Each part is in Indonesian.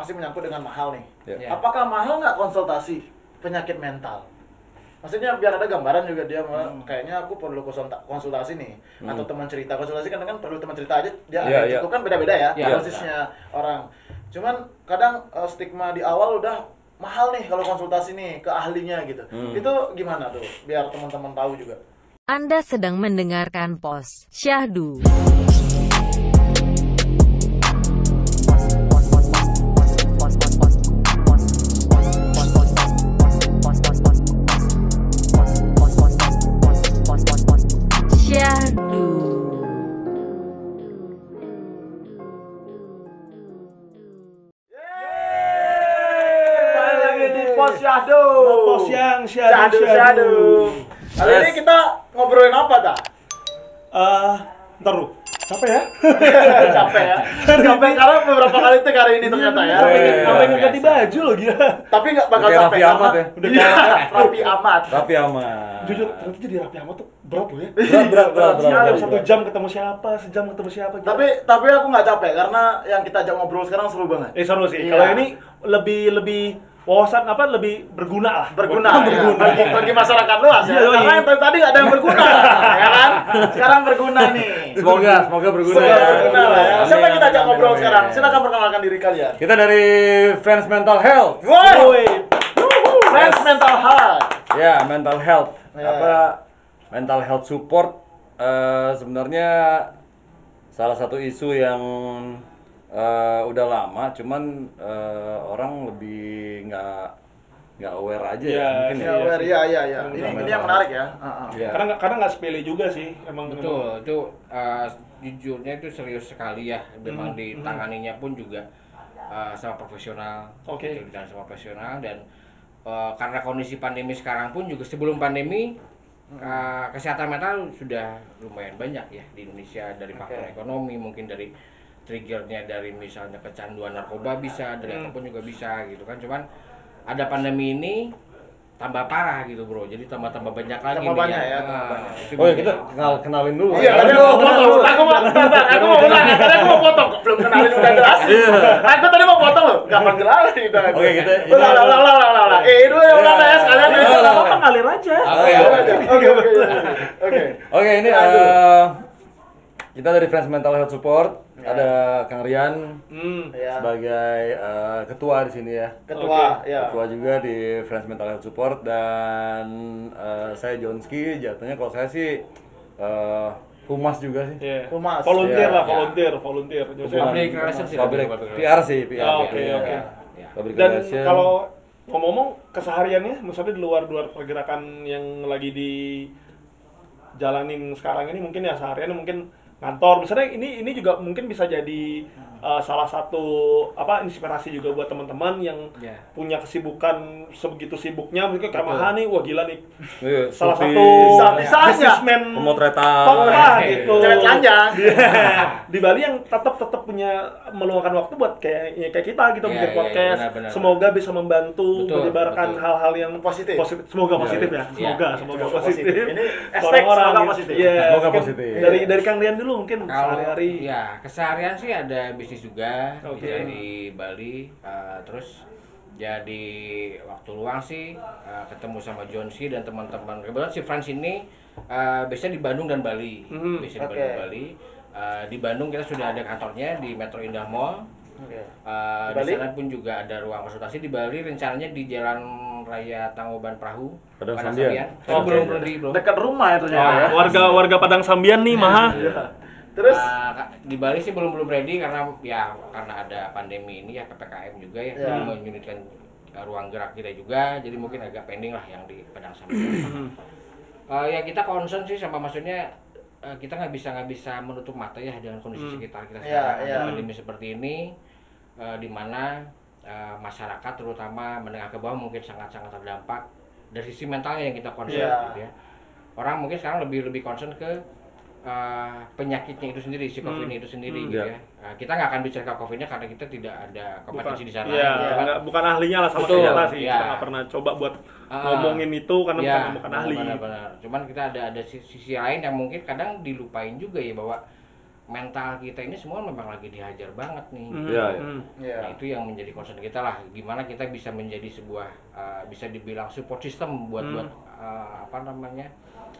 masih menyangkut dengan mahal nih. Ya. Apakah mahal nggak konsultasi penyakit mental? Maksudnya biar ada gambaran juga dia "Wah, Hmm. kayaknya aku perlu konsulta- konsultasi nih atau teman cerita konsultasi kan kan perlu teman cerita aja dia ada iya. itu kan beda-beda ya Iya. posisinya orang. Cuman kadang eh, stigma di awal udah mahal nih kalau konsultasi nih ke ahlinya gitu. Hmm. Itu gimana tuh biar teman-teman tahu juga. Anda sedang mendengarkan pos Syahdu. Syahdu. Syahdu. Syahdu. Kali ini kita ngobrolin apa, tak? Eh, ntar lu. Capek ya? Capek ya. Capek karena beberapa kali itu hari ini ternyata ya. Sampai Iya. sampai nggak ganti baju loh gila. Tapi nggak bakal capek. Karena- Ahmad ya? Udah Iya, kayak- Raffi Ahmad. Tapi aman. Jujur, ternyata jadi rapi amat tuh berat loh ya. berat berat berat berat. Satu jam ketemu siapa, sejam ketemu siapa. gila. Tapi tapi aku nggak capek karena yang kita ajak ngobrol sekarang seru banget. eh seru sih. Iya. Kalau ini lebih lebih wawasan apa lebih berguna lah. Berguna, ya. berguna. Bagi, bagi masyarakat luas ya. Karena yang tadi tadi nggak ada yang berguna, ya kan? Sekarang berguna nih. Semoga semoga berguna Semoga ya. berguna lah ya. Siapa yang kita ajak ngobrol sekarang? Silakan perkenalkan diri kalian. Kita dari fans mental health. Wow, Woi, Friends Mental Health. Ya, mental health. Ya. Apa mental health support eh, sebenarnya salah satu isu yang eh, udah lama, cuman eh, orang lebih nggak nggak aware aja ya, Ya, mungkin Ya, ya. Iya aware. sih. iya, iya, iya. Ini, ini yang menarik ya. Heeh. Iya. karena nggak karena nggak sepele juga sih emang. Betul, itu uh, jujurnya itu serius sekali ya. Memang Hmm, ditanganinya pun juga uh, sama profesional. Oke. Gitu, Dan sama profesional dan uh, karena kondisi pandemi sekarang pun juga sebelum pandemi uh, kesehatan mental sudah lumayan banyak ya di Indonesia dari faktor Oke. ekonomi mungkin dari triggernya dari misalnya kecanduan narkoba bisa dari Hmm. apa pun juga bisa gitu kan cuman ada pandemi ini tambah parah gitu bro jadi tambah tambah banyak lagi Tambah nih banyak ya, Ah, tambah banyak. itu Oh ya kita kenal kenalin dulu. Iya, tadi aku mau potong. Aku mau, bentar, aku mau. Tadi aku mau potong. Belum kenalin udah jelas. Aku tadi mau potong loh. Gampang kenalin udah. Oke, kita- ulang, ulang, ulang, ulang, ulang. Eh, dulu ya ulang ya sekalian. Iya, ya. iya, iya. Ngalir aja. Oke, Iya. oke. Oke, oke, ini kita dari Friends Mental Health Support Ya. ada Kang Rian Hmm. Ya. sebagai eh, ketua di sini ya. Ketua, ya. Ketua juga di Friends Mental Health Support dan eh, saya Jonski jatuhnya kalau saya sih eh, humas juga sih. Iya. Humas. Volunteer Iya. lah, volunteer, volunteer. Bukan- Public relations sih, public. PR sih, PR. Ah, oke, Iya. oke. Ya. Public Dan relation. kalau ngomong-ngomong kesehariannya, misalnya di luar luar pergerakan yang lagi di jalanin sekarang ini mungkin ya seharian mungkin ngantor misalnya ini ini juga mungkin bisa jadi uh, salah satu apa inspirasi juga buat teman-teman yang Ya. punya kesibukan sebegitu sibuknya mungkin kayak. Maha nih wah gila nih Iya, salah shooting, satu businessman pemotretan. lah Oke. gitu Cewek telanjang. Iya. di Bali yang tetap tetap punya meluangkan waktu buat kayak ya kayak kita gitu Iya, bikin iya, podcast. benar, benar, Semoga bisa membantu Betul, menyebarkan hal-hal yang Positif. Semoga Iya, positif iya. ya. Semoga, Iya, semoga semoga positif. positif. Ini Orang-orang semoga gitu. positif. Iya, Semoga positif. Dari dari Kang Rian dulu mungkin sehari-hari. ya keseharian sih ada bisnis juga Oke. bisa di Bali uh, terus jadi waktu luang sih uh, ketemu sama John C dan teman-teman kebetulan si Frans ini uh, biasanya di Bandung dan Bali Mhm, biasanya di oke. Bandung dan Bali Uh, di Bandung kita sudah ada kantornya di Metro Indah Mall Oke. Uh, Di di sana pun juga ada ruang konsultasi di Bali rencananya di Jalan Raya Tangkuban Perahu Padang Padang Sambian. Oh, Oke. belum belum di belum Dekat rumah ya ternyata ya. Warga warga Padang Sambian nih, Maha. Terus Uh, di Bali sih belum belum ready karena ya karena ada pandemi ini ya ppkm juga ya, Ya. jadi menyulitkan uh, ruang gerak kita juga, jadi mungkin agak pending lah yang di Padang Sambian. Uh, ya kita concern sih sama maksudnya uh, kita nggak bisa nggak bisa menutup mata ya dengan kondisi Hmm. sekitar kita Ya, sekarang ya. ada pandemi seperti ini uh, di mana uh, masyarakat terutama menengah ke bawah mungkin sangat-sangat terdampak dari sisi mentalnya yang kita concern Ya. gitu ya. Orang mungkin sekarang lebih lebih concern ke uh, penyakitnya itu sendiri, si COVID Hmm. itu sendiri Hmm. gitu Ya. ya. Uh, kita nggak akan bicara COVID-nya karena kita tidak ada kompetensi di sana. Iya, gitu kan. nggak- bukan ahlinya lah sama Betul, kita sih. iya. Kita nggak pernah coba buat Ah, ngomongin itu karena Iya, bukan, bukan ahli. Benar-benar. Cuman kita ada ada sisi, sisi lain yang mungkin kadang dilupain juga ya bahwa mental kita ini semua memang lagi dihajar banget nih. Hmm, Iya, iya. hmm. Iya. Nah, itu yang menjadi concern kita lah. Gimana kita bisa menjadi sebuah uh, bisa dibilang support system buat Hmm. buat uh, apa namanya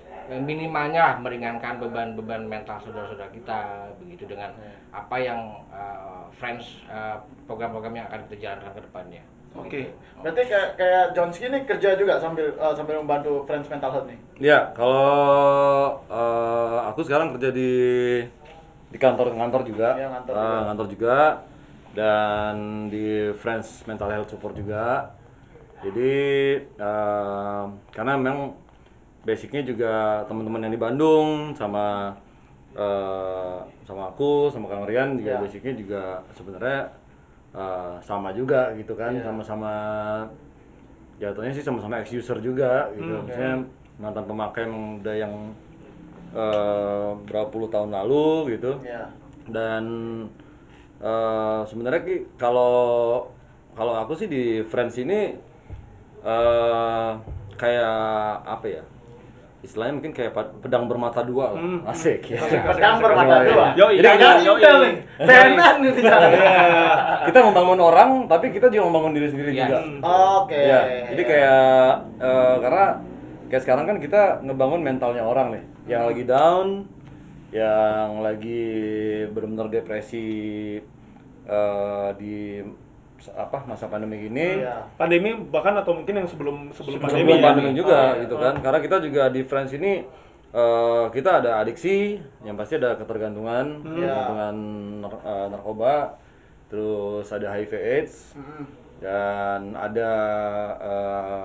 eh, minimalnya lah meringankan beban-beban mental saudara-saudara kita begitu dengan apa yang uh, friends uh, program-program yang akan kita jalankan ke depannya. Oke. Gitu. Berarti kayak kayak Johnski ini kerja juga sambil eh, sambil membantu Friends Mental Health nih. Ya, kalau eh, aku sekarang kerja di di kantor kantor juga, Iya, ngantor Eh, juga. ngantor juga, dan di Friends Mental Health Support juga. Jadi eh, karena memang basicnya juga teman-teman yang di Bandung sama eh, sama aku sama Kang Rian juga Iya. basicnya juga sebenarnya eh, sama juga gitu kan, Iya. sama-sama jatuhnya sih sama-sama ex user juga gitu. Maksudnya mantan pemakai emang udah yang eh, berapa puluh tahun lalu gitu. Iya. Dan eh, sebenarnya kalau kalau aku sih di Friends ini eh kayak apa ya? Istilahnya mungkin kayak pedang bermata dua lah. Hmm. Asik ya. Pedang bermata dua. Yoi, Jadi yoi, Jangan yoi. intel nih. CNN nih kita membangun orang tapi kita juga membangun diri sendiri Iya. juga. Oke. Ya, jadi kayak eh, karena kayak sekarang kan kita ngebangun mentalnya orang nih, yang lagi down, yang lagi benar-benar depresi eh, di apa masa pandemi ini. Iya. Pandemi bahkan atau mungkin yang sebelum sebelum, Sebelum pandemi, pandemi, ya. juga Oh, iya. gitu kan. Karena kita juga di Friends ini eh, kita ada adiksi, yang pasti ada ketergantungan, ketergantungan nar- eh, narkoba, terus ada HIV AIDS, Mm-mm. dan ada eh,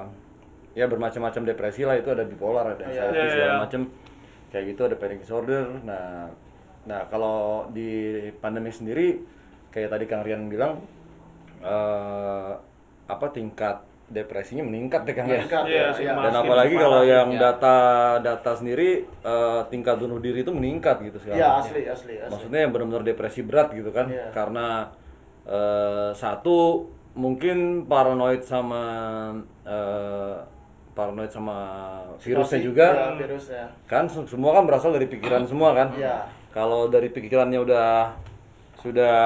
ya bermacam-macam depresi lah itu ada bipolar ada Iya. anxiety Iya, segala iya. macam kayak gitu ada panic disorder nah nah kalau di pandemi sendiri kayak tadi Kang Rian bilang eh, apa tingkat depresinya meningkat deh Kang ya Meningkat, Iya, ya, iya. Mas. dan apalagi kalau yang ya. data data sendiri eh, tingkat bunuh diri itu meningkat gitu sekarang Iya, asli, asli, asli. maksudnya yang benar-benar depresi berat gitu kan Iya. karena eh, satu mungkin paranoid sama eh, paranoid sama virusnya Situasi, juga iya, virusnya. kan se- semua kan berasal dari pikiran semua kan Iya. kalau dari pikirannya udah sudah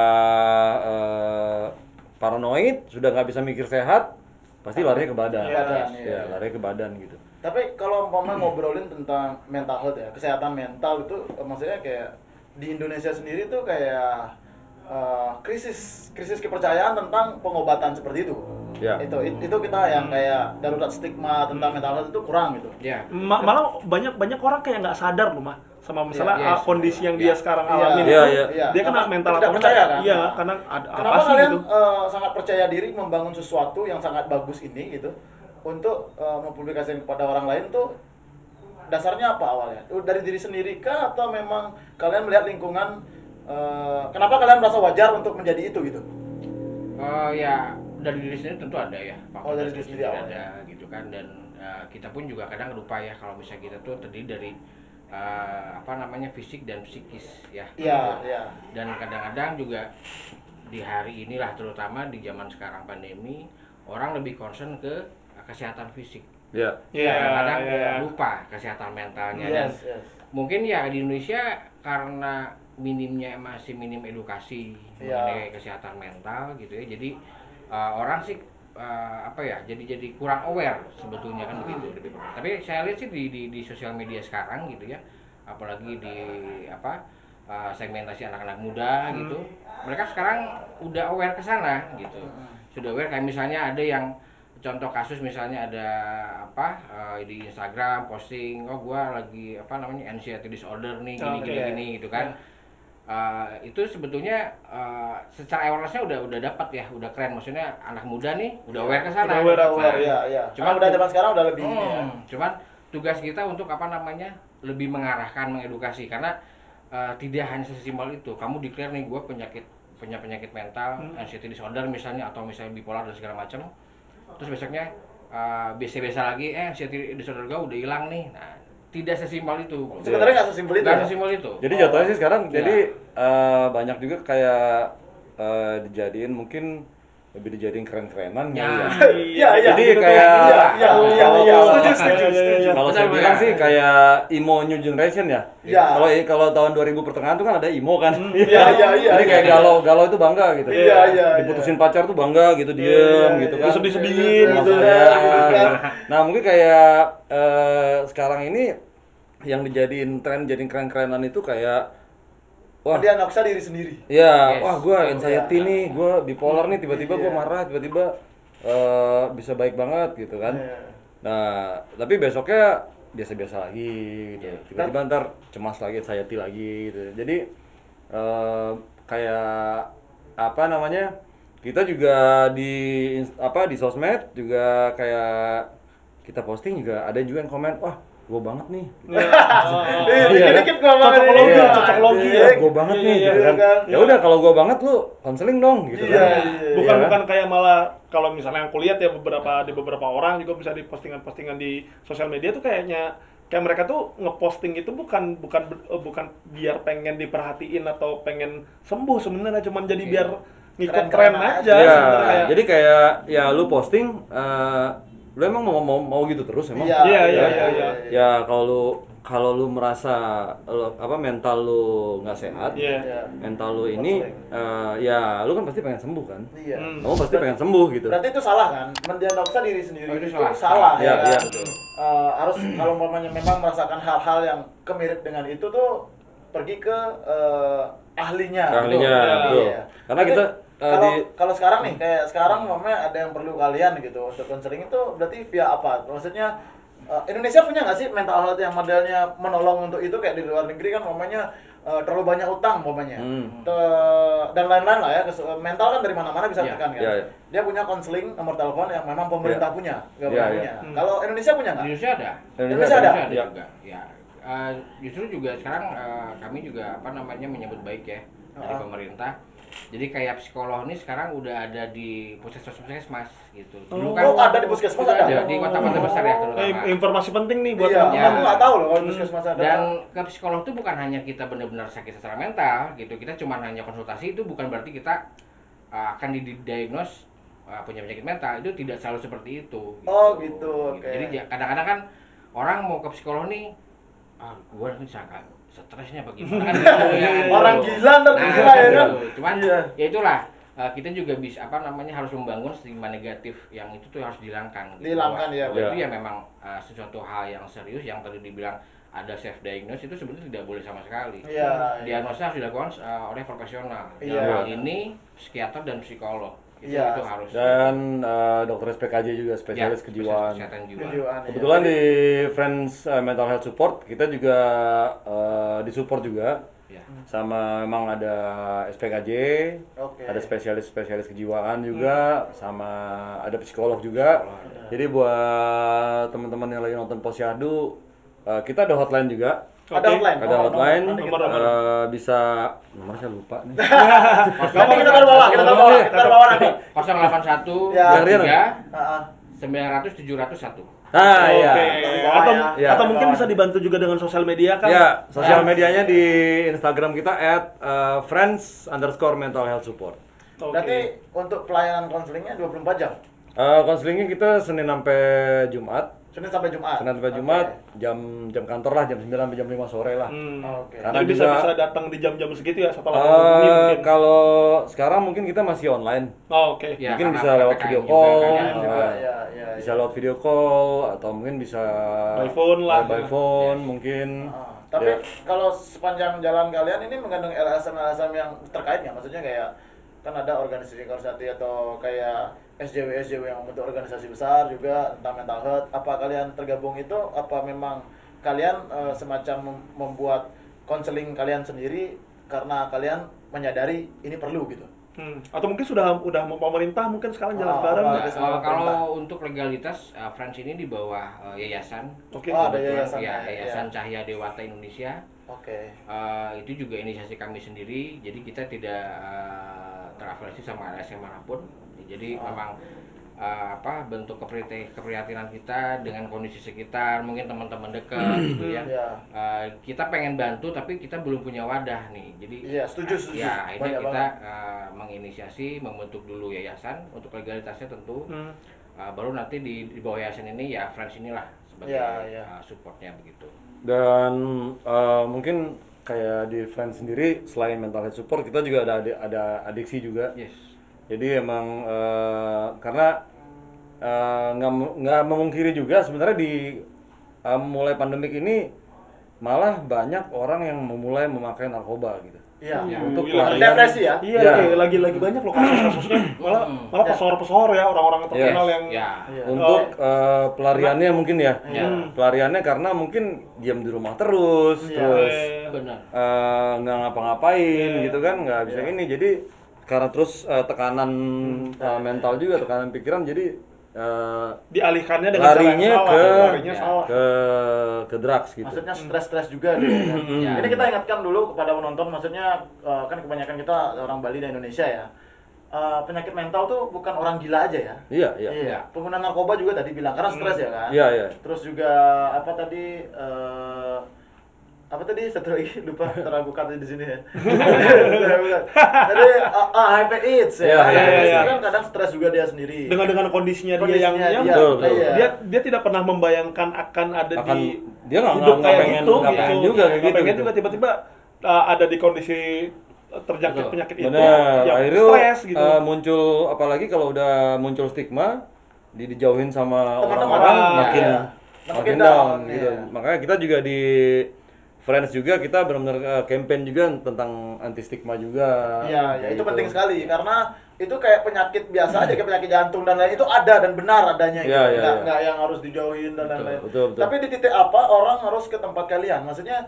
eh, paranoid sudah nggak bisa mikir sehat pasti larinya ke badan badan, ya iya. larinya ke badan gitu Tapi kalau umpama ngobrolin tentang mental health ya, kesehatan mental itu eh, maksudnya kayak di Indonesia sendiri tuh kayak eh, krisis krisis kepercayaan tentang pengobatan seperti itu. Ya. Itu it- itu kita yang kayak darurat stigma tentang mental health itu kurang gitu. Ya. Ma- malah banyak banyak orang kayak nggak sadar loh mah sama masalah Iya, iya, ah, kondisi yang iya. dia sekarang Iya. alamin Iya, itu. iya. Dia kena Karena mental apa percaya, kan? Iya, karena ada Kenapa apa sih kalian gitu? eh, sangat percaya diri membangun sesuatu yang sangat bagus ini gitu untuk eh, mempublikasikan kepada orang lain tuh dasarnya apa awalnya? Dari diri sendiri kah atau memang kalian melihat lingkungan eh, kenapa kalian merasa wajar untuk menjadi itu gitu? Oh ya dari diri sendiri tentu ada ya. faktor Oh, dari diri sendiri awal. ada gitu kan dan uh, kita pun juga kadang lupa ya kalau misalnya kita tuh terdiri dari uh, apa namanya fisik dan psikis ya. Iya, iya. Dan kadang-kadang juga di hari inilah terutama di zaman sekarang pandemi orang lebih concern ke kesehatan fisik. ya Iya, kadang-kadang iya. lupa kesehatan mentalnya dan Yes, yes. mungkin ya di Indonesia karena minimnya masih minim edukasi Iya. mengenai kesehatan mental gitu ya jadi uh, orang sih uh, apa ya jadi jadi kurang aware sebetulnya kan begitu lebih tapi saya lihat sih di, di di sosial media sekarang gitu ya apalagi di apa uh, segmentasi anak-anak muda gitu mereka sekarang udah aware ke sana gitu. Sudah aware kayak misalnya ada yang contoh kasus misalnya ada apa eh, di Instagram posting oh gua lagi apa namanya anxiety disorder nih gini Oke. gini gini gitu kan Eh, itu sebetulnya eh, secara awarenessnya udah udah dapat ya udah keren maksudnya anak muda nih udah aware ke sana Udah aware, aware, ya, ya. Cuman- Cuma udah zaman sekarang udah lebih ini ya. Hmm, cuman tugas kita untuk apa namanya lebih mengarahkan mengedukasi karena eh, tidak hanya sesimpel itu kamu declare nih gue penyakit punya penyakit mental Hmm. anxiety disorder misalnya atau misalnya bipolar dan segala macam terus besoknya eh, biasa-biasa lagi eh anxiety disorder gue udah hilang nih nah tidak sesimpel itu Sebenarnya nggak sesimpel itu. nggak ya? sesimpel itu Jadi jatuhnya sih sekarang Iya. jadi eh, banyak juga kayak eh, dijadiin mungkin lebih dijadiin keren-kerenan Ya. ya. Iya, iya. Jadi betul. kayak- Iya, iya, iya, Kalau- iya. Setuju, Iya, setuju, iya, iya. setuju. Kalau saya bilang sih kayak emo new generation ya. Iya. Kalau kalau tahun 2000 pertengahan tuh kan ada emo kan. Iya, iya, iya. Jadi kayak iya. galau galau itu bangga gitu. Iya, iya, Diputusin pacar tuh bangga gitu diem iya, gitu iya. kan. Sedih-sedihin gitu. Maksudnya, Iya. Nah mungkin kayak eh, sekarang ini yang dijadiin tren jadi keren-kerenan itu kayak wah Dia noksa diri sendiri. ya Yes. wah gue anxiety nih gue bipolar nih tiba-tiba gue Iya. marah tiba-tiba eh, bisa baik banget gitu kan Iya. nah tapi besoknya biasa-biasa lagi gitu Iya. tiba-tiba ntar cemas lagi anxiety lagi gitu jadi eh, kayak apa namanya kita juga di apa di sosmed juga kayak kita posting juga ada juga yang komen wah gue banget nih Iya. Iya, dikit-dikit gua banget. Cocok logi, Iya. cocok logi Iya. ya. gue banget nih Iya, gitu iya, kan kan. ya udah kalau gue banget lu konseling dong gitu Iya, kan iya. bukan Iya. bukan kayak malah kalau misalnya yang kulihat ya beberapa di beberapa orang juga bisa di postingan-postingan di sosial media tuh kayaknya kayak mereka tuh ngeposting itu bukan bukan eh, bukan biar pengen diperhatiin atau pengen sembuh sebenarnya cuman jadi biar ngikut tren aja. ya jadi kayak ya lu posting eh, lu emang mau mau mau gitu terus emang Iya, Iya, iya, Ya. iya, iya. ya kalau lu kalau lu merasa lu- apa mental lu nggak sehat Iya. Iya. mental lu ini eh, ya lu kan pasti pengen sembuh kan Iya. Hmm. kamu pasti pengen sembuh gitu Berarti itu salah kan? Mendiagnosa diri sendiri Oh, itu itu, salah. salah, Iya, ya. iya. kan? Eh, harus kalau umpamanya memang merasakan hal-hal yang kemirip dengan itu tuh pergi ke eh, ahlinya. ahlinya Betul, betul Iya. karena Tapi kita kalau di kalau sekarang nih kayak sekarang umpamanya ada yang perlu kalian gitu untuk konseling itu berarti via apa? Maksudnya eh, Indonesia punya nggak sih mental health yang modelnya menolong untuk itu kayak di luar negeri kan umpamanya eh, terlalu banyak utang umpamanya Hmm. Te- dan lain-lain lah ya mental kan dari mana-mana bisa Iya, tekan kan iya, iya. dia punya konseling nomor telepon yang memang pemerintah Iya. punya nggak pernah iya. punya Hmm. kalau Indonesia punya nggak Indonesia ada. Indonesia ada? Indonesia Iya. juga. Ya. Eh, justru juga sekarang eh, kami juga apa namanya menyambut baik ya dari Ah. pemerintah. Jadi kayak psikolog ini sekarang udah ada di puskesmas puskesmas gitu. Oh, ada di puskesmas ada? ada di kota-kota besar ya Eh, terutama. informasi penting nih buat iya teman-teman. aku nggak tahu loh kalau puskesmas ada Dan ke psikolog itu bukan hanya kita benar-benar sakit secara mental gitu. Kita cuma hanya konsultasi itu bukan berarti kita uh, akan didiagnos uh, punya penyakit mental. Itu tidak selalu seperti itu. Oh, gitu, oke. Jadi ja- kadang-kadang kan orang mau ke psikolog nih ah gua nanti sangka stresnya apa gimana kan gitu ya. Orang gila ntar Nah, dikira ya kan gitu. Cuman Iya. ya itulah uh, kita juga bisa apa namanya harus membangun stigma negatif yang itu tuh harus dihilangkan. gitu. Dihilangkan, ya, ya. Itu ya memang uh, sesuatu hal yang serius yang tadi dibilang ada self diagnose itu sebenarnya tidak boleh sama sekali. Iya, iya. Diagnosa harus dilakukan uh, oleh profesional. Iya. Dalam hal ini psikiater dan psikolog. Itu, Iya. itu harus. dan eh, dokter SPKJ juga Ya, spesialis kejiwaan kesehatan jiwa. Kejiwaan, iya. Kebetulan di Friends uh, Mental Health Support kita juga uh, disupport juga Ya. sama memang ada SPKJ, Oke. ada spesialis-spesialis kejiwaan juga, sama ada psikolog juga. Jadi buat teman-teman yang lagi nonton Posyandu, uh, kita ada hotline juga. Ada Oke. hotline Ada Oh, hotline, nomor- nomor- nomor. uh, bisa nomor saya lupa nih. nanti kita taruh bawah kita taruh bawah kita taruh bawah nanti 081 Ya. 23 Ah, ah. 900 701. Nah, iya. Oke. Bawah Atau ya. Iya. atau mungkin bisa dibantu juga dengan sosial media kan? Ya, sosial medianya di Instagram kita at uh, friends underscore mental health support. Oke. berarti untuk pelayanan konselingnya 24 jam Uh, konselingnya kita Senin sampai Jumat. Senin sampai Jumat Senin sampai. Jumat jam jam kantor lah jam 9 sampai jam 5 sore lah. Hmm. Oke. Karena Jadi bisa juga- bisa datang di jam-jam segitu ya setelah Eh, menghubungi mungkin. kalau sekarang mungkin kita masih online. Oh, oke. Ya, mungkin bisa lewat video juga call, kan, ya. Iya, juga, uh, ya, ya, bisa ya. lewat video call atau mungkin bisa By phone lah. by phone mungkin. Ah, tapi Ya. kalau sepanjang jalan kalian ini mengandung LSM LSM yang terkait nggak? Maksudnya kayak kan ada organisasi-organisasi atau kayak SJW SJW yang membentuk organisasi besar juga tentang mental health. Apa kalian tergabung itu? Apa memang kalian eh, semacam mem- membuat konseling kalian sendiri karena kalian menyadari ini perlu gitu? Hmm. Atau mungkin sudah udah mau pemerintah mungkin sekarang jalan Oh, bareng. ada sama eh, pemerintah. kalau untuk legalitas uh, Friends ini di bawah uh, yayasan. Oke. Oh, ada yayasan, ya, ya, Yayasan Cahaya Dewata Indonesia. Oke. Uh, itu juga inisiasi kami sendiri. Jadi kita tidak uh, terafiliasi sama LSM mana pun. Jadi Oh. memang eh, apa bentuk keprihati- keprihatinan kita dengan kondisi sekitar, mungkin teman-teman dekat gitu ya. Iya. Eh, kita pengen bantu tapi kita belum punya wadah nih. Jadi Iya, setuju, setuju. Ya, ini Banyak kita eh, menginisiasi membentuk dulu yayasan untuk legalitasnya tentu. Hmm. Eh, baru nanti di, di bawah yayasan ini ya friends inilah sebagai Iya, iya. eh, supportnya begitu. Dan eh, mungkin kayak di Friends sendiri selain mental health support kita juga ada adi- ada adiksi juga. Yes. Jadi emang eh, karena eh, nggak mu- nggak memungkiri juga sebenarnya di eh, mulai pandemik ini malah banyak orang yang memulai memakai narkoba gitu. Iya. Iya. Untuk Gila. pelarian. Depresi ya. Iya, Ya. iya, lagi-lagi banyak loh kasus-kasusnya. Malah Hmm. malah pesohor-pesohor ya orang-orang terkenal Yes. yang Ya. Iya. Untuk eh, pelariannya mungkin ya. Iya. Pelariannya karena mungkin diam di rumah terus, Iya. terus Benar. eh, nggak ngapa-ngapain gitu kan, nggak bisa Iya. ini. Jadi karena terus eh, tekanan eh, mental juga, tekanan pikiran, jadi eh, dialihkannya dengan cara yang larinya salah, ke larinya Ya. salah. ke ke drugs gitu. Maksudnya stres-stres juga dia. kan. Ya. Ini kita ingatkan dulu kepada penonton, maksudnya eh, kan kebanyakan kita orang Bali dan Indonesia ya. Eh, penyakit mental tuh bukan orang gila aja ya. Iya, iya. Iya. Pengguna narkoba juga tadi bilang karena stres ya kan. Iya, iya. Terus juga apa tadi eh, apa tadi satu lagi lupa kata di sini ya. Tadi ah, ah, HIV AIDS ya. AIDS iya. itu kan kadang stres juga dia sendiri. dengan dengan kondisinya, dia Kondisinya yang, dia, yang Betul, betul. iya. dia dia tidak pernah membayangkan akan ada Akan di dia nggak hidup nggak kayak pengen gitu, nggak gitu. pengen juga kayak Nggak gitu. pengen gitu. juga tiba-tiba uh, ada di kondisi uh, terjangkit Betul. penyakit itu Benar. ya Akhirnya stres gitu eh, muncul apalagi kalau udah muncul stigma di dijauhin sama orang-orang iya, makin makin Makin down, down, gitu. iya. Makanya kita juga di Friends juga kita benar-benar eh, campaign juga tentang anti stigma juga. Iya, ya itu gitu. penting sekali karena itu kayak penyakit biasa aja kayak penyakit jantung dan lain itu ada dan benar adanya gitu. Iya, iya, nggak, iya. nggak yang harus dijauhin dan lain-lain. Tapi di titik apa orang harus ke tempat kalian? Maksudnya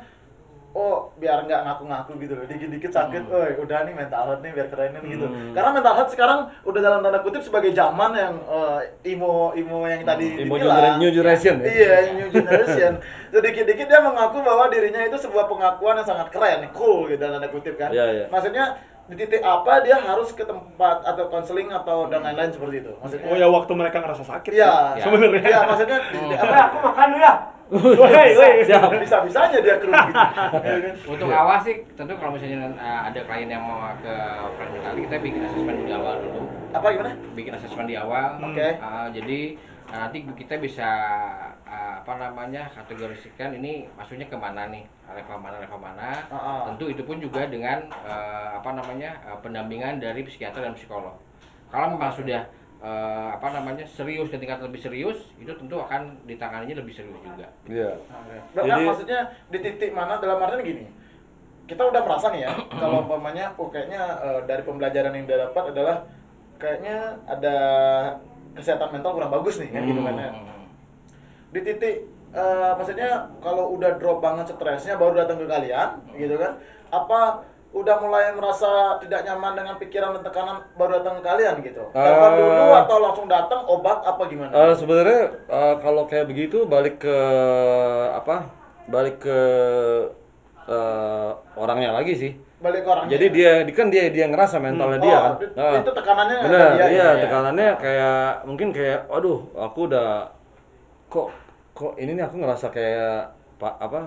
oh biar nggak ngaku-ngaku gitu loh dikit-dikit sakit, Hmm. oh udah nih mental health nih biar kerenin gitu. Karena mental health sekarang udah dalam tanda kutip sebagai zaman yang eh, imo imo yang tadi Hmm. Imo dibilang. new generation ya? Iya, new generation. Sedikit-dikit dia mengaku bahwa dirinya itu sebuah pengakuan yang sangat keren, cool gitu dalam tanda kutip kan. Iya, iya. Maksudnya di titik apa dia harus ke tempat atau konseling atau dan lain-lain seperti itu. Maksudnya oh ya waktu mereka ngerasa sakit Iya, sih, sebenarnya Iya, maksudnya titik apa? aku makan dulu ya Woi, woi. Bisa-bisanya dia keruh gitu. Untuk awal sih tentu kalau misalnya uh, ada klien yang mau ke friend mentally kita bikin asesmen di awal dulu. Apa gimana? Bikin asesmen di awal. Oke. Uh, jadi uh, nanti kita bisa uh, apa namanya kategorisikan ini maksudnya ke mana nih level mana level mana. Ah, ah. Tentu itu pun juga dengan uh, apa namanya uh, pendampingan dari psikiater dan psikolog. Kalau memang sudah uh, apa namanya serius ke tingkat lebih serius itu tentu akan ditanganinya lebih serius juga. Iya. Nah, Jadi- maksudnya di titik mana dalam artian gini. Kita udah merasa nih ya, kalau umpamanya oh kayaknya eh, dari pembelajaran yang dia dapat adalah kayaknya ada kesehatan mental kurang bagus nih kan gitu kan ya. Hmm. di titik eh, maksudnya kalau udah drop banget stresnya baru datang ke kalian gitu kan apa udah mulai merasa tidak nyaman dengan pikiran dan tekanan baru datang ke kalian gitu telepon Eh. dulu atau langsung datang obat apa gimana Eh, sebenarnya eh, kalau kayak begitu balik ke apa? Balik ke eh, orangnya lagi sih. balik ke orangnya Jadi dia di- kan dia dia ngerasa mentalnya Oh, dia kan. itu- Nah, itu tekanannya bener, dia iya gitu ya? tekanannya kayak mungkin kayak, waduh, aku udah kok kok ini nih aku ngerasa kayak apa?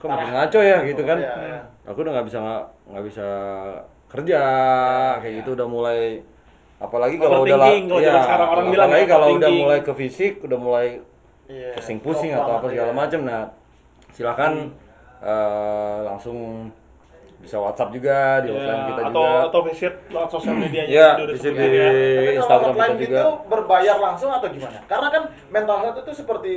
Kok makin ngaco ya gitu kan? Iya, iya. Aku udah nggak bisa nggak bisa kerja kayak gitu udah mulai apalagi kalau udah kalau sekarang orang bilang apalagi ya, kalau udah mulai ke fisik udah mulai Iya, pusing-pusing atau apa segala iya. macam nah silakan eh, langsung bisa WhatsApp juga di Ya, hotline kita atau juga atau visit lewat sosial media udah visit di ya. Tapi Instagram kita juga. gitu berbayar langsung atau gimana? Karena kan mental health itu seperti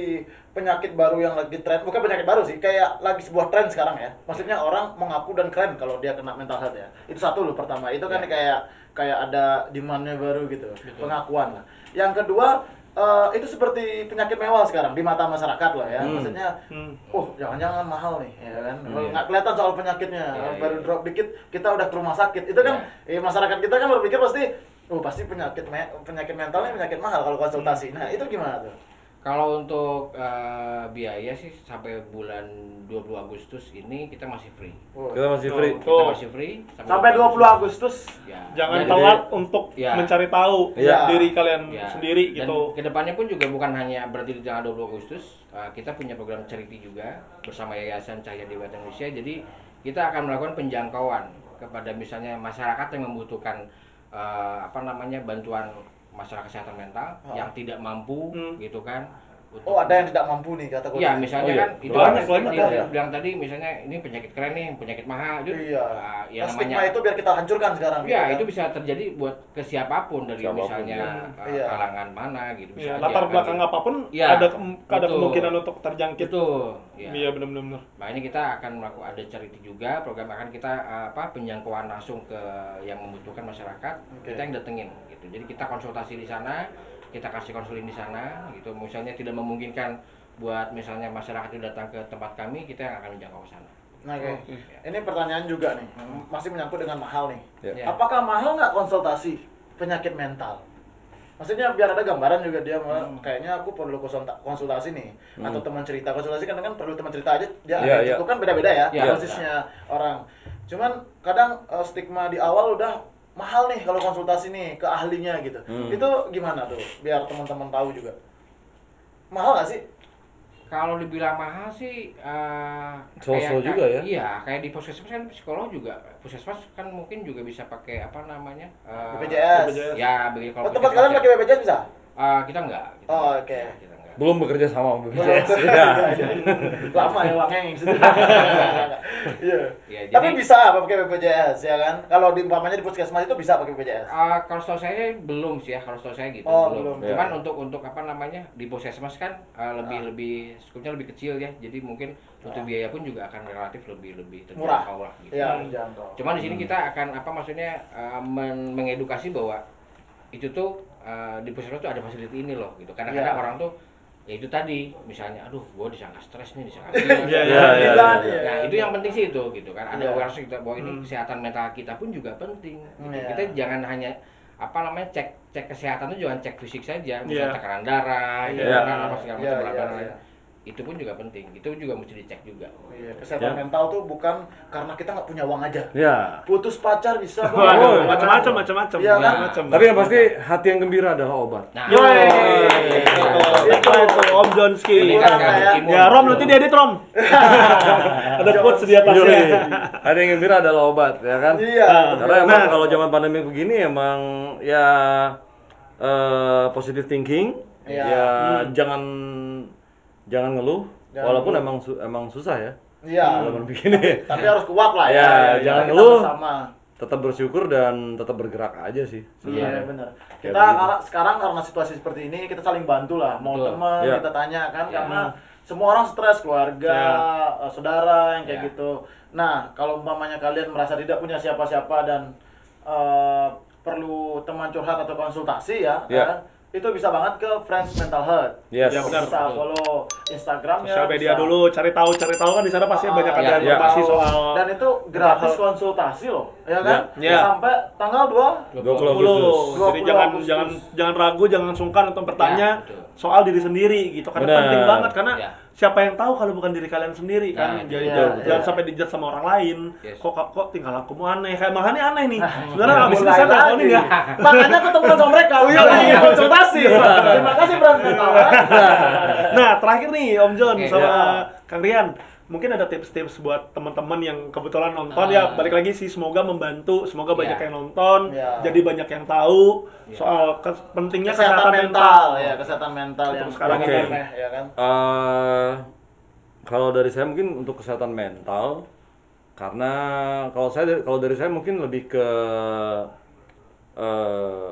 penyakit baru yang lagi tren, bukan penyakit baru sih, kayak lagi sebuah tren sekarang ya. Maksudnya orang mengaku dan keren kalau dia kena mental health ya. Itu satu loh pertama. Itu kan kayak kayak ada demandnya baru gitu, pengakuan lah. Yang kedua eh, itu seperti penyakit mewah sekarang di mata masyarakat lah ya. Hmm. Maksudnya, Hmm. oh jangan-jangan mahal nih, ya kan? Hmm, Nggak kelihatan soal penyakitnya, Iya, baru drop dikit kita udah ke rumah sakit. Itu kan eh, masyarakat kita kan berpikir pasti oh pasti penyakit me- penyakit mentalnya penyakit mahal kalau konsultasi. Nah, itu gimana tuh? Kalau untuk eh, biaya sih sampai bulan 20 Agustus ini kita masih free. Kita masih free. Tuh. Kita masih free Sampai 20 Agustus. Ya. Jangan Dan- telat untuk Ya. mencari tahu Iya. diri kalian Ya. sendiri Dan gitu. ke depannya pun juga bukan hanya berarti di tanggal 20 Agustus, uh, kita punya program charity juga bersama Yayasan Cahaya Dewa Indonesia. Jadi kita akan melakukan penjangkauan kepada misalnya masyarakat yang membutuhkan uh, apa namanya bantuan masalah kesehatan mental Oh. yang tidak mampu Hmm. gitu kan. Untuk- Oh, ada yang tidak mampu nih kata gue. Iya, misalnya Oh, iya. kan itu Banyak, kan banyak, dia ada. bilang tadi misalnya ini penyakit keren nih, penyakit mahal itu. Iya. uh, ya Nah, namanya itu biar kita hancurkan sekarang. Ya, gitu kan. itu bisa terjadi buat ke siapa pun dari Siapa pun, misalnya uh, Iya. kalangan mana gitu. bisa Ya, latar kan belakang gitu. apa pun Iya, ada ke- ada betul. kemungkinan untuk terjangkit. Ya. Iya benar-benar. Makanya kita akan melakukan ada charity juga, program akan kita uh, apa penjangkauan langsung ke yang membutuhkan masyarakat. Oke. Kita yang datengin gitu. Jadi kita konsultasi di sana, kita kasih konseling di sana gitu. Misalnya tidak memungkinkan buat misalnya masyarakat itu datang ke tempat kami, kita yang akan menjangkau ke sana. Nah, oke. Oke. Ini pertanyaan juga nih, masih menyangkut dengan mahal nih. Ya. Ya. Apakah mahal nggak konsultasi penyakit mental? Maksudnya biar ada gambaran juga dia Hmm. kayaknya aku perlu konsulta- konsultasi nih atau teman cerita konsultasi kan kan perlu teman cerita aja dia iya. cukup kan beda-beda ya Iya. dosisnya orang. Cuman kadang eh, stigma di awal udah mahal nih kalau konsultasi nih ke ahlinya gitu. Hmm. Itu gimana tuh biar teman-teman tahu juga. Mahal nggak sih? Kalau dibilang mahal sih uh, So-so juga ya? Iya, kayak di puskesmas kan psikolog juga. Puskesmas kan mungkin juga bisa pakai apa namanya? uh, BPJS. BPJS. Ya, bagi Oh, tempat kalian ya. pakai BPJS bisa? Uh, kita enggak. Kita Oh, oke. Kita enggak. Belum bekerja sama sama BPJS. ya. Lama ya uangnya yang situ. Iya. Ya, Tapi bisa apa pakai BPJS ya kan? Kalau di umpamanya di puskesmas itu bisa pakai BPJS. Uh, kalau setahu saya belum sih ya, kalau setahu saya gitu Oh, belum. Cuman Ya. untuk untuk apa namanya di puskesmas kan uh, lebih Ah. lebih skupnya lebih kecil ya, jadi mungkin untuk Ah. biaya pun juga akan relatif lebih lebih Murah. terjangkau lah. Gitu. Iya, Hmm. jangkau. Cuman di sini kita akan apa maksudnya uh, men- mengedukasi bahwa itu tuh uh, di puskesmas tuh ada fasilitas ini loh gitu. Kadang-kadang Iya. orang tuh ya itu tadi misalnya aduh gua disangka stres nih disangka. Iya, iya, Gila, iya, iya. Nah, itu yang penting sih itu gitu kan. Ada Iya. awareness kita bahwa ini Hmm. kesehatan mental kita pun juga penting. gitu. Iya. Kita jangan hanya apa namanya cek cek kesehatan itu jangan cek fisik saja, misalnya Iya. tekanan darah, gitu kan apa segala macam bla, bla, bla. Itu pun juga penting. Itu juga mesti dicek juga. Iya, kesehatan Ya. mental tuh bukan karena kita nggak punya uang aja. ya. Putus pacar bisa. Ya kan? macam-macam macam-macam. Iya kan? Macam-macam. Tapi yang pasti hati yang gembira adalah obat. Nah, Yoi. Itu, itu, itu Om Jonski. meningkatkan ya. imun. Ya, Rom nanti diedit Rom. Ada quotes di Yoi. atasnya. Hati yang gembira adalah obat, ya kan? Iya. Karena emang Nah. kalau zaman pandemi begini emang ya eh, positive thinking, Iya. ya jangan jangan ngeluh, Jangan walaupun ngeluh. emang su- emang susah ya Iya. zaman begini. Tapi harus kuat lah ya. Ya, Ya, jangan ngeluh. bersama. tetap bersyukur dan tetap bergerak aja sih Iya sebenarnya. benar. Kita karena sekarang karena situasi seperti ini kita saling bantu lah. Mau Betul. teman Iya. kita tanya kan Iya. karena semua orang stres keluarga, eh, saudara yang kayak Iya. gitu. Nah kalau umpamanya kalian merasa tidak punya siapa-siapa dan eh, perlu teman curhat atau konsultasi ya, Iya. kan? Itu bisa banget ke Friends Mental Health. Yes. Ya, benar. Bisa follow Instagramnya. Sosial media bisa- dulu, cari tahu, cari tahu kan di sana pasti Ah, banyak ada iya, iya. informasi Tahu. soal dan itu gratis mental konsultasi loh, ya kan? Iya. Sampai tanggal 2 20 20. Agustus. Jadi 20 jangan Agustus. jangan jangan ragu, jangan sungkan untuk bertanya Ya, betul. soal diri sendiri gitu. Karena Benar. penting banget karena Ya. Siapa yang tahu kalau bukan diri kalian sendiri kan. Nah, Jadi iya, jangan, iya. jangan sampai dijat sama orang lain. Yes. Kok kok tinggal lakumu aneh. Kayak ini aneh nih. Sebenarnya habis ini saya teleponin ya. Makanya ketemuan sama mereka, iya, iya. ingin konsultasi. Terima kasih Bro Mental. Nah, terakhir nih Om John sama ya. Kang Rian. Mungkin ada tips-tips buat teman-teman yang kebetulan nonton Ah. ya. Balik lagi sih semoga membantu, semoga banyak Ya. yang nonton, Ya. jadi banyak yang tahu Ya. soal kes- pentingnya kesehatan, mental, ya kesehatan mental Untuk yang sekarang ini. remeh, ya kan. Eh, kalau dari saya mungkin untuk kesehatan mental karena kalau saya kalau dari saya mungkin lebih ke eh,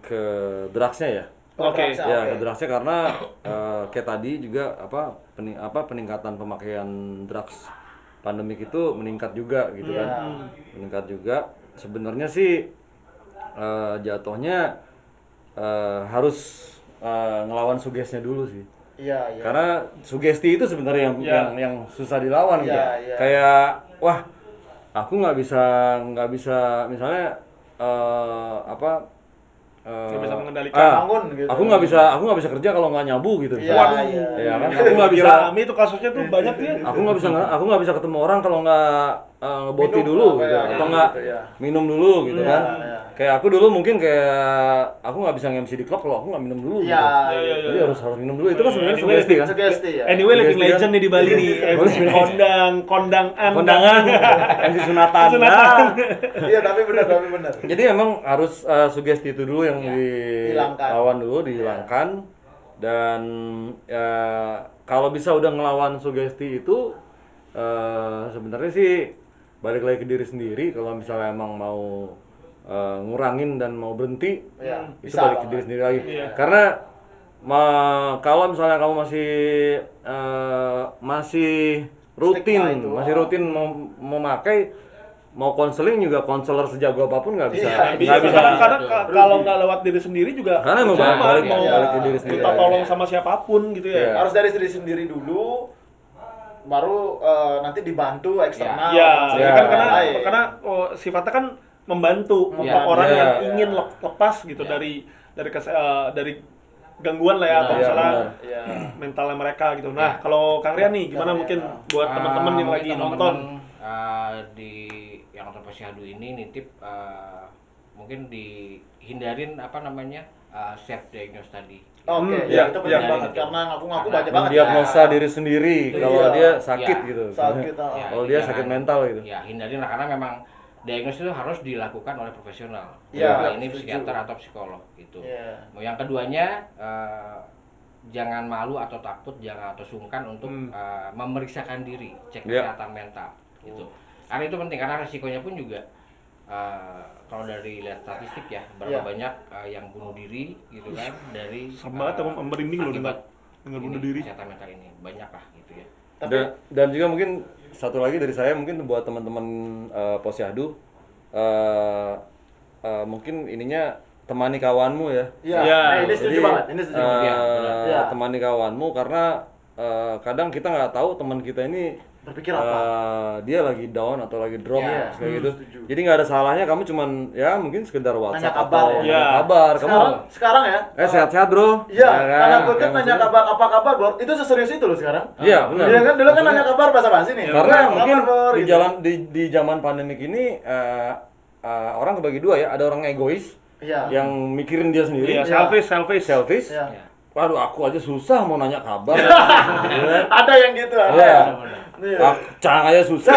ke drugsnya ya Oke. Drugs, ya ke drugsnya karena eh, kayak tadi juga apa pening, apa peningkatan pemakaian drugs pandemik itu meningkat juga gitu kan Iya. meningkat juga sebenarnya sih eh, jatuhnya eh, harus eh, ngelawan sugesnya dulu sih Iya, iya. karena sugesti itu sebenarnya yang Ya. yang yang susah dilawan gitu. Ya, ya. Kayak wah, aku nggak bisa nggak bisa misalnya eh, apa eh, Nggak bisa mengendalikan. ah, Bangun gitu. Aku nggak bisa, aku nggak bisa kerja kalau nggak nyabu gitu. Iya, iya. Ya kan, aku nggak bisa. Gila, Ami itu kasusnya tuh banyak ya. Aku nggak bisa, aku nggak bisa ketemu orang kalau nggak eh, ngeboti Minum dulu, apa gitu. ya, atau gitu, nggak ya. minum dulu, gitu Iya, kan. iya. Kayak aku dulu mungkin kayak aku nggak bisa nge-MC di klub kalau aku nggak minum dulu. Iya, gitu. Iya, iya, Jadi iya. harus harus minum dulu. Itu kan sebenarnya Anyway, sugesti kan. Sugesti ya. Anyway, living kan? legend nih di Bali nih. Kondang, kondangan. Kondangan, MC sunatan. Sunatan. Nah, Iya, tapi benar, tapi benar. Jadi emang harus eh, sugesti itu dulu yang dilawan dulu, dihilangkan dan ya, kalau bisa udah ngelawan sugesti itu eh, sebenarnya sih balik lagi ke diri sendiri kalau misalnya emang mau eh, ngurangin dan mau berhenti Iya, itu bisa balik ke diri sendiri lagi. Iya. Karena ma- kalau misalnya kamu masih eh, masih rutin, masih rutin mau memakai mau konseling juga konselor sejago apa pun nggak bisa Iya, Bisa, nggak bisa karena, karena ka- kalau nggak lewat diri sendiri juga Karena mau sama, balik- mau balik ke diri sendiri. minta tolong sama siapa pun gitu ya. Iya. Harus dari diri sendiri dulu baru eh, nanti dibantu eksternal. Iya, konseling Iya. kan orang karena lain. karena oh, sifatnya kan membantu untuk Iya. orang Iya. yang ingin lep- lepas gitu Iya. dari dari kes- eh, dari gangguan lah ya atau Iya, misalnya. Iya. mentalnya mereka gitu. Nah, kalau Kang Rian nih gimana Kang mungkin Rian. buat Ah, teman-teman yang lagi teman-teman, nonton? ah, di yang nonton Posyandu ini nitip ah, mungkin dihindarin apa namanya ah, self diagnose tadi. Oke, Hmm, ya, iya, itu penting iya. banget karena ngaku-ngaku Karena banyak banget. mendiagnosa diri sendiri kalau Iya. dia sakit Iya. gitu Sakit. Ya, kalau dia jangan- sakit mental gitu Ya, hindarin lah karena memang diagnosis itu harus dilakukan oleh profesional. Iya, Nah, ini setuju. psikiater atau psikolog gitu. Iya. Mau Yang keduanya eh, jangan malu atau takut, jangan atau sungkan untuk Hmm. eh, memeriksakan diri, cek Iya. kesehatan mental gitu. Karena itu penting karena resikonya pun juga eh, kalau dari lihat statistik ya berapa Iya. banyak eh, yang bunuh diri gitu kan dari Serem banget, emang merinding loh dengar ini, bunuh diri. kesehatan mental ini banyak lah gitu ya. Tapi dan, dan juga mungkin satu lagi dari saya mungkin buat teman-teman uh, Posyahdu eh, eh, mungkin ininya temani kawanmu ya Iya, Iya. nah, ini setuju Jadi, banget. Ini setuju. eh, banget. Iya. temani kawanmu karena eh, kadang kita nggak tahu teman kita ini Berpikir apa? eh, dia lagi down atau lagi drop Iya. kayak Hmm, gitu. setuju. Jadi nggak ada salahnya kamu cuman ya mungkin sekedar WhatsApp kabar atau ya. nanya Iya. kabar. Kamu Sekarang, sekarang ya. eh sehat-sehat bro. Iya, Ya kan? karena gue Ya, kan nanya maksudnya- kabar apa kabar Bor. Itu seserius itu loh sekarang. Iya benar. Iya kan dulu kan nanya kabar basa-basi nih. karena Kabar, mungkin Bor, di gitu. jalan di di zaman pandemik ini eh, eh, orang kebagi dua ya ada orang egois Iya. yang mikirin dia sendiri Iya, selfish, selfish. selfish Iya. Ya. waduh aku aja susah mau nanya kabar Gitu. Ada yang gitu ada. Iya. Iya. Ah, Cang aja susah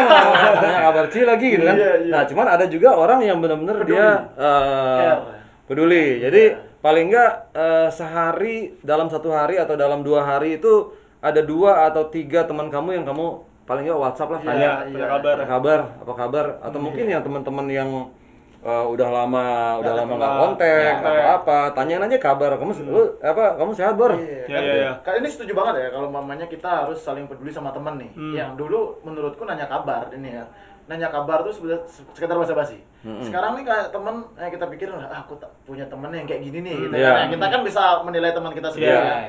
nanya kabar Ci lagi gitu kan Iya, iya. nah cuman ada juga orang yang benar-benar dia eh, Care. peduli jadi paling enggak eh, sehari dalam satu hari atau dalam dua hari itu ada dua atau tiga teman kamu yang kamu paling enggak WhatsApp lah Iya, tanya Punya iya. kabar. kabar apa kabar atau mungkin yang teman-teman yang uh, udah lama udah lama nggak kontak Ya, atau apa tanyain aja kabar kamu lu apa kamu sehat bor Iya, Iya, kan- iya, iya. kan ini setuju banget ya kalau mamanya kita harus saling peduli sama teman nih. Hmm. Yang dulu menurutku nanya kabar ini ya. Nanya kabar tuh sebenarnya sekedar basa-basi. Sekarang nih kayak temen eh, kita pikir ah, aku tak punya temen yang kayak gini nih gitu. Iya. Nah, kita kan bisa menilai teman kita sendiri Iya. kan.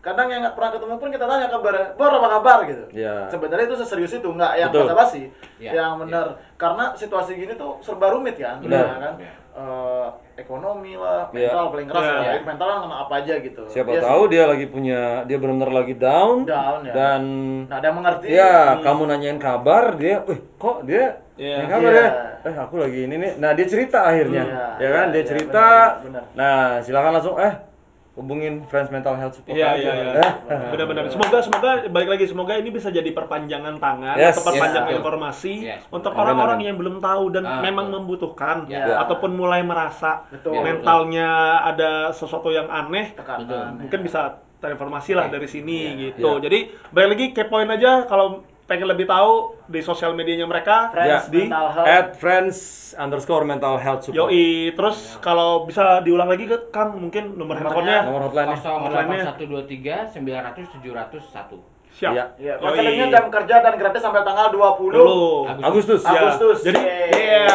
Kadang yang nggak pernah ketemu pun kita tanya kabar, "Bor, apa kabar?" gitu. Iya. Sebenarnya itu seserius itu, nggak yang Betul. basa-basi. Iya. Yang benar. Karena situasi gini tuh serba rumit kan, Benar. ya kan? Iya. Eh, ekonomi lah, Iya. mental paling keras Iya. ya. Mental kan kena apa aja gitu. siapa sih. tahu dia lagi punya dia benar-benar lagi down, Down, ya. dan Nah, ada yang mengerti. ya kamu nanyain kabar dia wih kok dia Iya. nanyain kabar Iya. ya eh aku lagi ini nih nah dia cerita akhirnya Iya, ya kan iya, dia iya, cerita benar, benar, benar. nah silakan langsung eh hubungin Friends Mental Health Support Iya, aja. iya, iya. Eh, Benar-benar. Semoga semoga balik lagi semoga ini bisa jadi perpanjangan tangan Yes, atau perpanjangan yes, informasi Yes, untuk betul. orang-orang yang belum tahu dan Ah, memang betul. membutuhkan Ya. ataupun mulai merasa Betul. Ya, mentalnya ada sesuatu yang aneh Tekanan. Betul. mungkin bisa terinformasi lah dari sini gitu. Iya. Jadi balik lagi kepoin aja kalau pengen lebih tahu di sosial medianya mereka Friends Ya. di mental health. at friends underscore mental health support Yoi, terus kalau bisa diulang lagi ke Kang mungkin nomor handphonenya. nomor hotline 08123 900 701. Siap. Iya. Iya, Yoi. konselingnya jam kerja dan gratis sampai tanggal 20 Dulu. Agustus Ya. Agustus. Jadi, iya.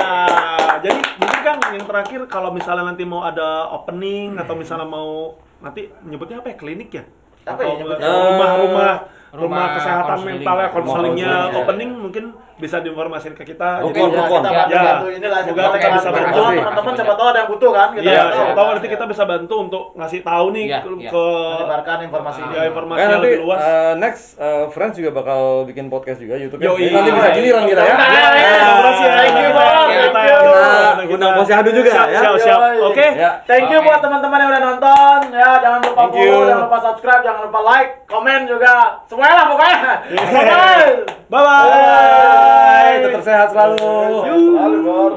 Jadi mungkin kan yang terakhir kalau misalnya nanti mau ada opening atau misalnya mau nanti nyebutnya apa ya klinik ya? Apa Atau ya rumah-rumah rumah Rumah kesehatan mentalnya Rumah konselingnya konseling, ya. opening mungkin bisa diinformasikan ke kita. Rukun, Jadi, Ya, rukun. kita Ya. bantu, Ya. inilah Semoga kita kita bisa bantu. teman-teman siapa tahu ada yang butuh kan kita Iya, bantu. siapa tahu nanti kita bisa bantu untuk ngasih tahu nih Iya, ke, iya. menyebarkan informasi ini. ya, informasi yang nanti lebih luas. eh, next eh, Friends juga bakal bikin podcast juga YouTube. Jadi nanti bisa giliran kita ya. Nah, Ya, ya, ya. thank you, Bang. Kita- Thank kita- you. Kita undang Bos Yahdu juga ya. siap, siap. Yoi. Oke. Ya. Thank you Oke. buat teman-teman yang udah nonton ya jangan lupa follow, you. jangan lupa subscribe, jangan lupa like, komen juga semuanya lah pokoknya. Bye. Bye bye. Tetap sehat selalu. Selalu, Bor.